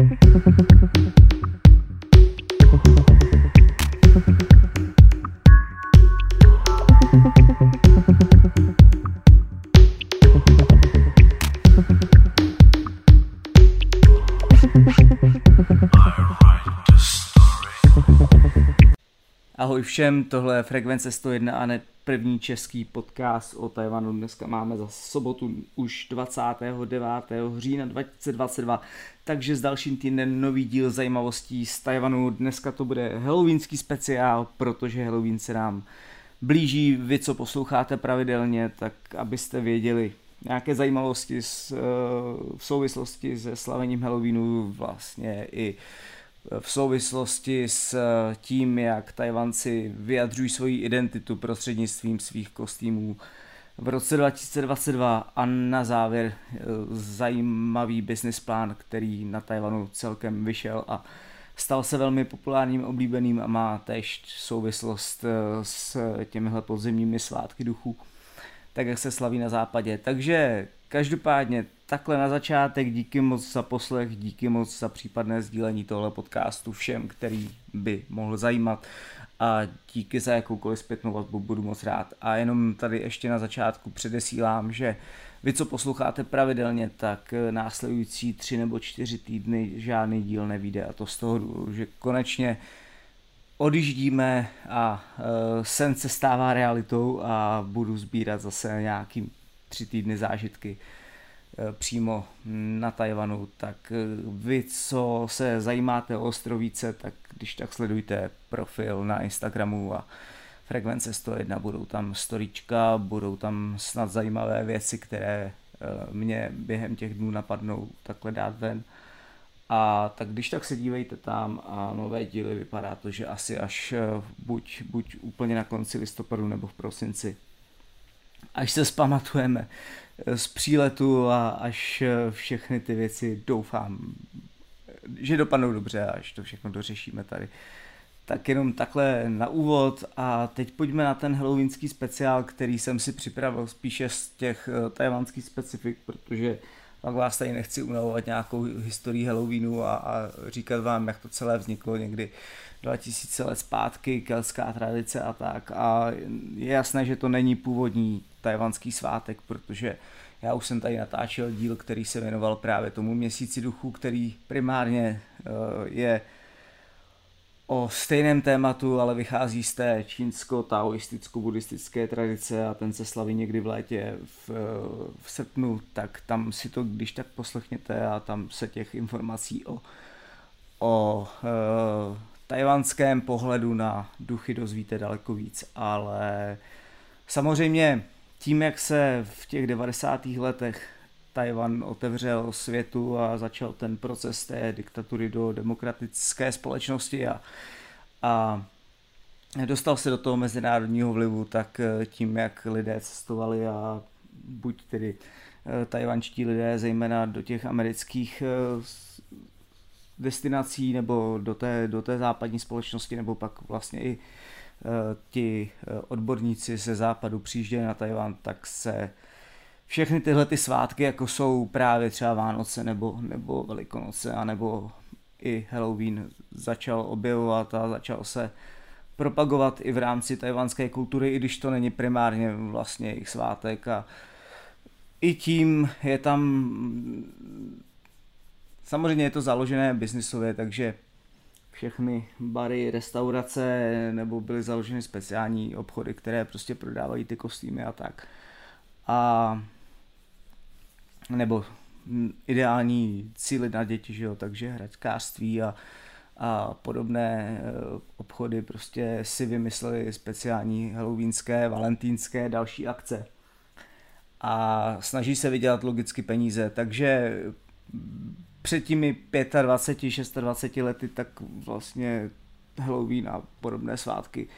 Thank you. Ahoj všem, tohle je Frekvence 101 a ne první český podcast o Tajvanu. Dneska máme za sobotu už 29. října 2022, takže s dalším týdnem nový díl zajímavostí z Tajvanu. Dneska to bude halloweenský speciál, protože Halloween se nám blíží. Vy, co posloucháte pravidelně, tak abyste věděli nějaké zajímavosti s, eh, v souvislosti se slavením Halloweenu, vlastně i v souvislosti s tím, jak Tajvanci vyjadřují svoji identitu prostřednictvím svých kostýmů. V roce 2022 a na závěr eh, zajímavý business plán, který na Tajvanu celkem vyšel a stal se velmi populárním, oblíbeným a má též souvislost eh, s těmihle podzimními svátky duchů, tak jak se slaví na západě. Takže každopádně takhle na začátek díky moc za poslech, díky moc za případné sdílení tohle podcastu všem, který by mohl zajímat a díky za jakoukoliv zpětnou vazbu budu moc rád. A jenom tady ještě na začátku předesílám, že vy, co posloucháte pravidelně, tak následující tři nebo čtyři týdny žádný díl nevíde a to z toho důvodu, že konečně odjíždíme a uh, sen se stává realitou a budu sbírat zase nějaký tři týdny zážitky Eh, přímo na Tajvanu, tak eh, vy, co se zajímáte o ostrovíce, tak když tak sledujte profil na Instagramu a Frekvence 101, budou tam storička, budou tam snad zajímavé věci, které mě během těch dnů napadnou takhle dát ven. A tak když tak se dívejte tam a nové díly vypadá to, že asi až buď, buď úplně na konci listopadu nebo v prosinci. Až se zpamatujeme z příletu a až všechny ty věci doufám, že dopadnou dobře, až to všechno dořešíme tady. Tak jenom takhle na úvod a teď pojďme na ten halloweenský speciál, který jsem si připravil spíše z těch eh, tajvanských specifik, protože pak vás tady nechci unavovat nějakou historii Halloweenu a, a říkat vám, jak to celé vzniklo někdy 2000 let zpátky, kelská tradice a tak. A je jasné, že to není původní tajvanský svátek, protože já už jsem tady natáčel díl, který se věnoval právě tomu měsíci duchu, který primárně uh, je o stejném tématu, ale vychází z té čínsko-taoisticko-buddhistické tradice a ten se slaví někdy v létě v, v srpnu, tak tam si to když tak poslechněte a tam se těch informací o, o uh, tajvanském pohledu na duchy dozvíte daleko víc, ale samozřejmě tím, jak se v těch 90. letech Tajvan otevřel světu a začal ten proces té diktatury do demokratické společnosti a, a dostal se do toho mezinárodního vlivu, tak eh, tím, jak lidé cestovali a buď tedy eh, tajvančtí lidé, zejména do těch amerických eh, destinací nebo do té, do té západní společnosti, nebo pak vlastně i ti odborníci ze západu přijížděli na Tajvan, tak se všechny tyhle ty svátky, jako jsou právě třeba Vánoce nebo, nebo Velikonoce, anebo i Halloween začal objevovat a začal se propagovat i v rámci tajvanské kultury, i když to není primárně vlastně jejich svátek a i tím je tam samozřejmě je to založené biznisově, takže všechny bary, restaurace nebo byly založeny speciální obchody, které prostě prodávají ty kostýmy a tak. A nebo ideální cíly na děti, že jo, takže hračkářství a, a podobné e, obchody prostě si vymysleli speciální halloweenské, valentínské další akce. A snaží se vydělat logicky peníze, takže před těmi 25, 26 lety tak vlastně Halloween a podobné svátky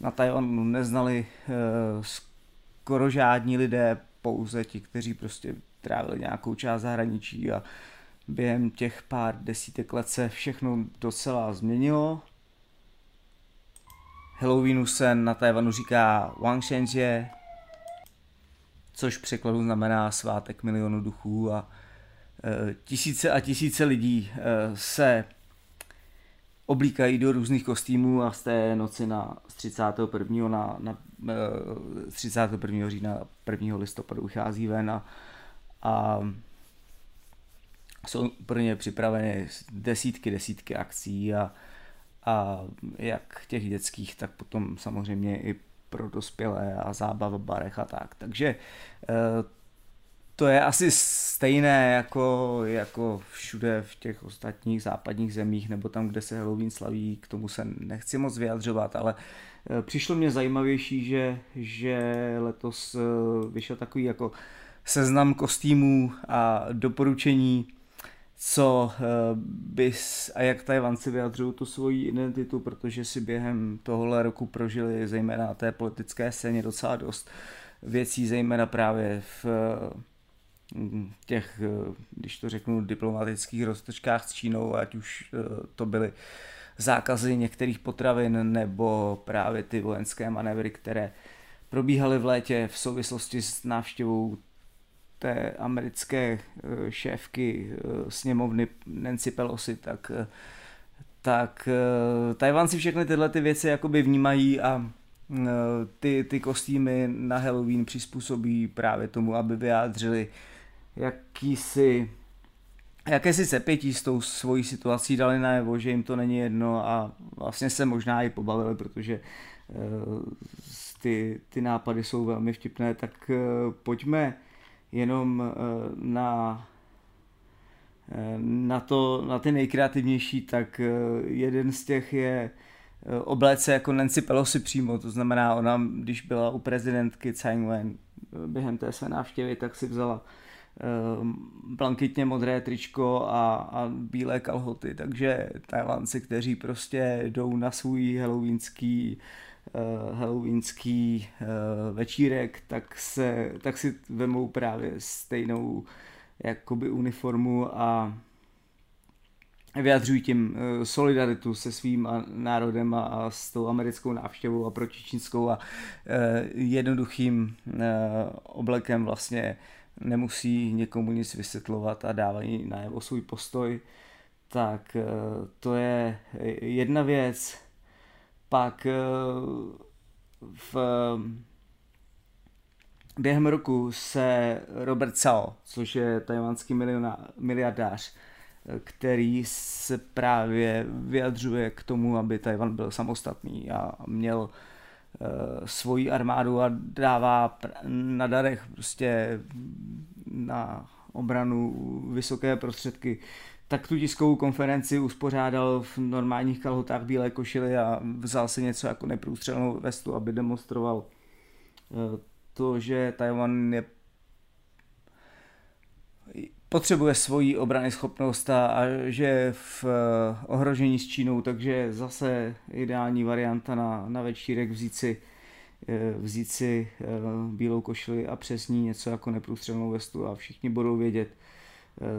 na Tajvanu neznali e, skoro žádní lidé, pouze ti, kteří prostě trávil nějakou část zahraničí a během těch pár desítek let se všechno docela změnilo. Halloweenu se na Tajvanu říká Wangshenzhe, což překladu znamená svátek milionu duchů a tisíce a tisíce lidí se oblíkají do různých kostýmů a z té noci na z 31. na, na 31. října 1. listopadu vychází ven a, a jsou pro ně připraveny desítky, desítky akcí a, a jak těch dětských, tak potom samozřejmě i pro dospělé a zábava v barech a tak. Takže eh, to je asi stejné jako, jako všude v těch ostatních západních zemích nebo tam, kde se Halloween slaví, k tomu se nechci moc vyjadřovat, ale eh, přišlo mě zajímavější, že, že letos eh, vyšel takový jako seznam kostýmů a doporučení co eh, bys a jak Tajvanci vyjadřují tu svoji identitu, protože si během tohohle roku prožili zejména na té politické scéně docela dost věcí, zejména právě v eh, těch, eh, když to řeknu, diplomatických roztočkách s Čínou, ať už to byly zákazy některých potravin nebo právě ty vojenské manévry, které probíhaly v létě v souvislosti s návštěvou té americké eh, šéfky eh, sněmovny Nancy Pelosi, tak, eh, tak Tajvanci všechny tyhle ty věci jakoby vnímají a ty, ty kostýmy na Halloween přizpůsobí právě tomu, aby vyjádřili jakýsi jakési sepětí s tou svojí situací dali najevo, že jim to není jedno a vlastně se možná i pobavili, protože ty, ty nápady jsou velmi vtipné, tak pojďme jenom eh, na, eh, na, to, na ty nejkreativnější, tak eh, jeden z těch je obléce jako Nancy Pelosi přímo, to znamená ona, když byla u prezidentky Tsai Ing-wen během té své návštěvy, tak si vzala blankitně modré tričko a, a bílé kalhoty, takže Tajvanci, kteří prostě jdou na svůj halloweenský uh, halloweenský uh, večírek, tak, se, tak si vemou právě stejnou jakoby uniformu a vyjadřují tím uh, solidaritu se svým národem a, s tou americkou návštěvou a protičínskou a jednoduchým oblekem vlastně nemusí někomu nic vysvětlovat a dávají najevo svůj postoj. Tak to je jedna věc pak eh, v během roku se Robert Cao, což je tajvanský miliardář, eh, který se právě vyjadřuje k tomu, aby Tajvan byl samostatný a měl uh, svoji armádu a dává na darech prostě na obranu vysoké prostředky tak tu tiskovou konferenci uspořádal v normálních kalhotách bílé košily a vzal si něco jako neprůstřelnou vestu, aby demonstroval eh, to, že Taiwan je potřebuje svoji obrany schopnost a, a že v uh, ohrožení s Čínou, takže zase ideální varianta na, na večírek vzít si, uh, vzít si bílou košili a přes ní něco jako neprůstřelnou vestu a všichni budou vědět, Eh,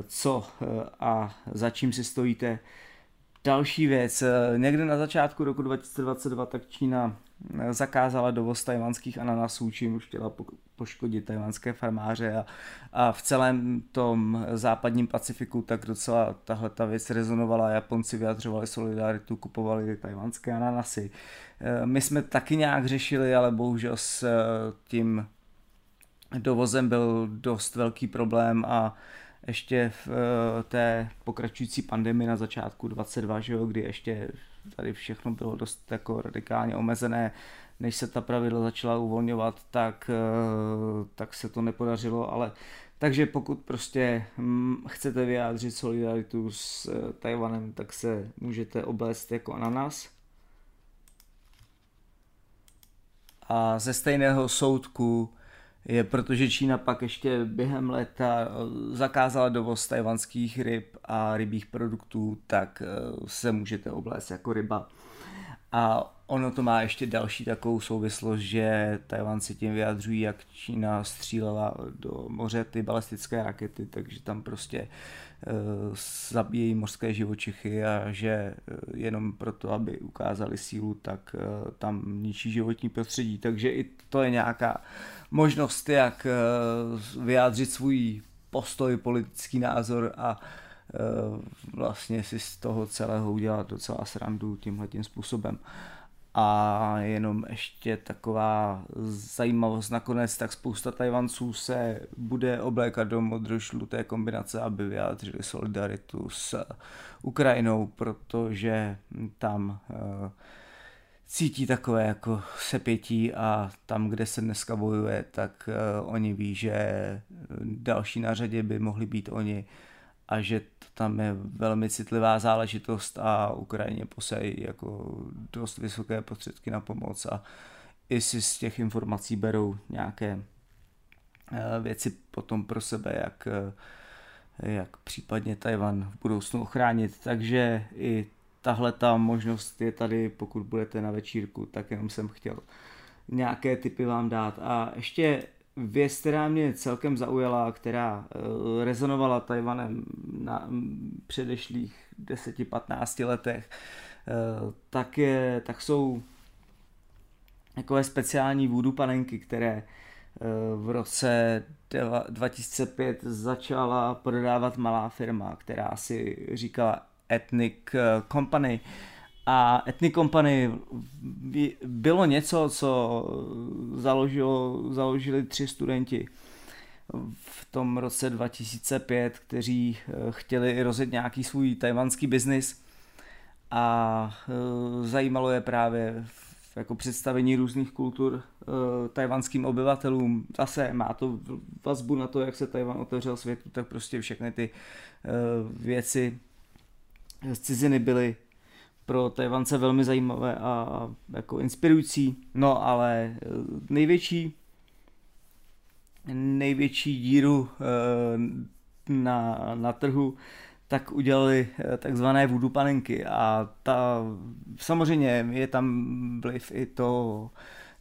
co eh, a za čím si stojíte. Další věc, eh, někde na začátku roku 2022 tak Čína zakázala dovoz tajvanských ananasů, čím už chtěla poškodit tajvanské farmáře a, a v celém tom západním Pacifiku tak docela tahle ta věc rezonovala. Japonci vyjadřovali solidaritu, kupovali tajvanské ananasy. My jsme taky nějak řešili, ale bohužel s tím dovozem byl dost velký problém a ještě v uh, té pokračující pandemii na začátku 22, že jo, kdy ještě tady všechno bylo dost jako radikálně omezené, než se ta pravidla začala uvolňovat, tak, uh, tak se to nepodařilo, ale takže pokud prostě hm, chcete vyjádřit solidaritu s uh, Tajvanem, tak se můžete obléct jako ananas. A ze stejného soudku je, protože Čína pak ještě během léta eh, zakázala dovoz tajvanských ryb a rybích produktů, tak eh, se můžete oblézt jako ryba. A ono to má ještě další takovou souvislost, že Tajvanci tím vyjadřují, jak Čína střílela do moře ty balistické rakety, takže tam prostě uh, zabíjejí mořské živočichy a že uh, jenom proto, aby ukázali sílu, tak uh, tam ničí životní prostředí. Takže i to je nějaká možnost, jak uh, vyjádřit svůj postoj, politický názor a vlastně si z toho celého udělat docela srandu tímhle tím způsobem. A jenom ještě taková zajímavost. Nakonec, tak spousta Tajvanců se bude oblékat do modrožluté kombinace, aby vyjádřili solidaritu s Ukrajinou, protože tam uh, cítí takové jako sepětí a tam, kde se dneska bojuje, tak uh, oni ví, že další na řadě by mohli být oni a že to tam je velmi citlivá záležitost a Ukrajině posají jako dost vysoké prostředky na pomoc a i si z těch informací berou nějaké uh, věci potom pro sebe, jak, uh, jak případně Tajvan v budoucnu ochránit. Takže i tahle ta možnost je tady, pokud budete na večírku, tak jenom jsem chtěl nějaké typy vám dát. A ještě věc, která mě celkem zaujala, která uh, rezonovala Tajvanem na předešlých 10-15 letech, uh, tak, je, tak jsou takové speciální voodoo panenky, které uh, v roce 2005 začala prodávat malá firma, která si říkala Ethnic eh, Company. A Ethnic Company bylo něco, co založilo, založili tři studenti v tom roce 2005, kteří eh, chtěli rozjet nějaký svůj tajvanský biznis a eh, zajímalo je právě jako představení různých kultur tajvanským obyvatelům. Zase má to vazbu na to, jak se Tajvan otevřel světu, tak prostě všechny ty věci z ciziny byly pro Tajvance velmi zajímavé a jako inspirující. No ale eh, největší největší díru eh, na, na trhu tak udělali eh, takzvané voodoo panenky a ta, samozřejmě je tam vliv i to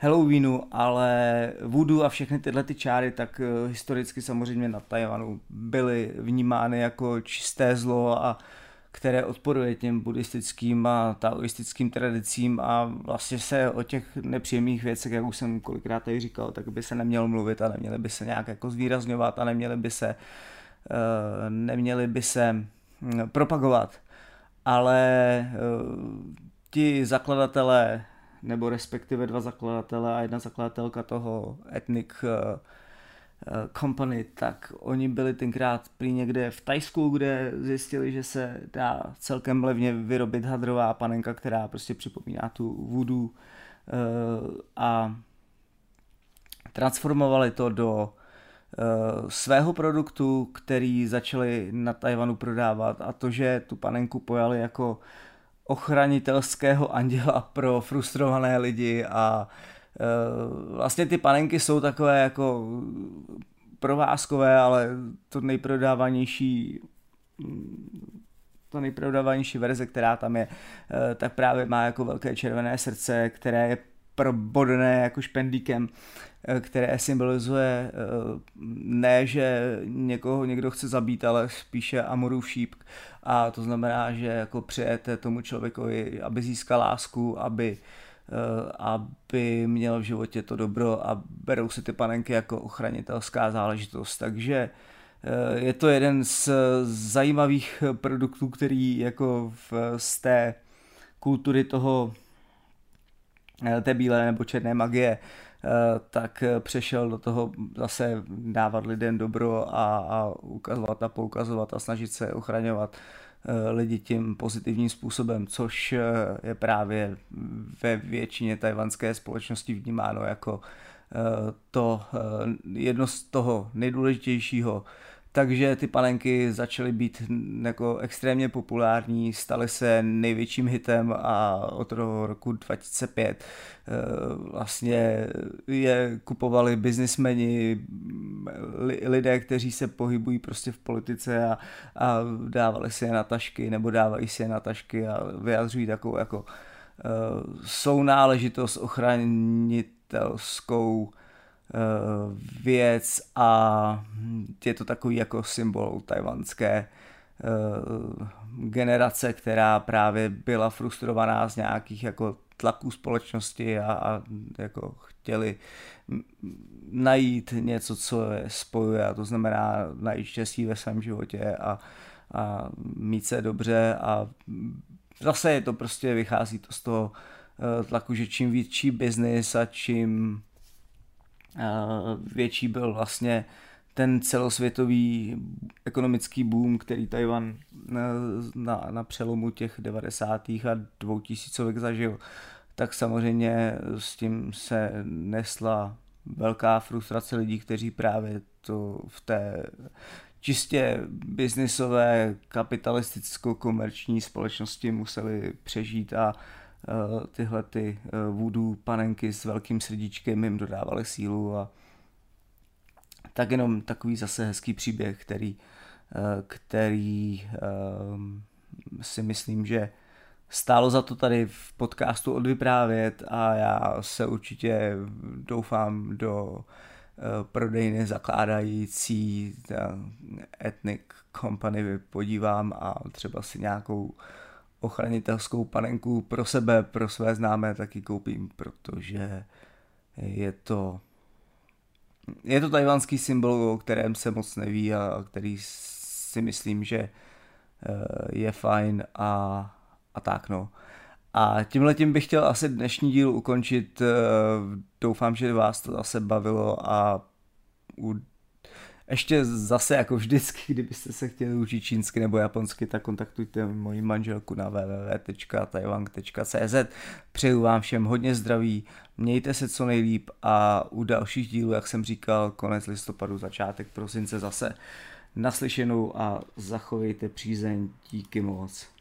Halloweenu, ale voodoo a všechny tyhle ty čáry tak historicky samozřejmě na Tajvanu byly vnímány jako čisté zlo a které odporuje těm buddhistickým a taoistickým tradicím a vlastně se o těch nepříjemných věcech, jak už jsem kolikrát tady říkal, tak by se nemělo mluvit a neměly by se nějak jako zvýrazňovat a neměly by se, uh, neměly by se hm, propagovat. Ale uh, ti zakladatelé, nebo respektive dva zakladatelé a jedna zakladatelka toho Ethnic uh, Eh, company, tak oni byli tenkrát prý někde v Tajsku, kde zjistili, že se dá celkem levně vyrobit hadrová panenka, která prostě připomíná tu voodoo eh, a transformovali to do eh, svého produktu, který začali na Tajvanu prodávat a to, že tu panenku pojali jako ochranitelského anděla pro frustrované lidi a uh, Eh, vlastně ty panenky jsou takové jako provázkové, ale to nejprodávanější ta nejprodávanější verze, která tam je, eh, tak právě má jako velké červené srdce, které je probodné jako špendlíkem, eh, které symbolizuje ne, že někoho někdo chce zabít, ale spíše Amorův šíp. A to znamená, že jako přijete tomu člověkovi, aby získal lásku, aby uh, Eh, aby měl v životě to dobro a berou si ty panenky jako ochranitelská záležitost. Takže eh, je to jeden z zajímavých produktů, který jako v, z té kultury toho eh, té bílé nebo černé magie, tak přešel do toho zase dávat lidem dobro a, a ukazovat a poukazovat a snažit se ochraňovat Eh, lidi tím pozitivním způsobem, což eh, je právě ve většině tajvanské společnosti vnímáno jako eh, to jedno z toho nejdůležitějšího takže ty panenky začaly být jako extrémně populární, staly se největším hitem a od toho roku 2005 vlastně je kupovali biznismeni, lidé, kteří se pohybují prostě v politice a, a dávali si je na tašky nebo dávají si je na tašky a vyjadřují takovou jako uh, sounáležitost ochranitelskou Eh, věc a je to takový jako symbol tajvanské eh, generace, která právě byla frustrovaná z nějakých jako tlaku společnosti a, a jako chtěli najít něco, co je spojuje a to znamená najít štěstí ve svém životě a, a mít se dobře a zase je to prostě, vychází to z toho eh, tlaku, že čím větší biznis a čím eh, větší byl vlastně ten celosvětový ekonomický boom, který Tajvan na, na, na přelomu těch 90. a 2000 zažil, tak samozřejmě s tím se nesla velká frustrace lidí, kteří právě to v té čistě biznisové, kapitalisticko-komerční společnosti museli přežít a uh, tyhle ty uh, voodoo panenky s velkým srdíčkem jim dodávaly sílu a tak jenom takový zase hezký příběh, který, uh, který si myslím, že stálo za to tady v podcastu odvyprávět a já se určitě doufám do Eh, prodejny zakládající Ethnic Company podívám a třeba si nějakou ochranitelskou panenku pro sebe, pro své známé taky koupím, protože je to je to tajvanský symbol, o kterém se moc neví a který si myslím, že eh, je fajn a, a tak no. A tímhle tím bych chtěl asi dnešní díl ukončit. Eh, doufám, že vás to zase bavilo a u... ještě zase jako vždycky, kdybyste se chtěli učit čínsky nebo japonsky, tak kontaktujte moji manželku na www.taiwan.cz. Přeju vám všem hodně zdraví, mějte se co nejlíp a u dalších dílů, jak jsem říkal, konec listopadu, začátek prosince zase naslyšenou a zachovejte přízeň. Díky moc.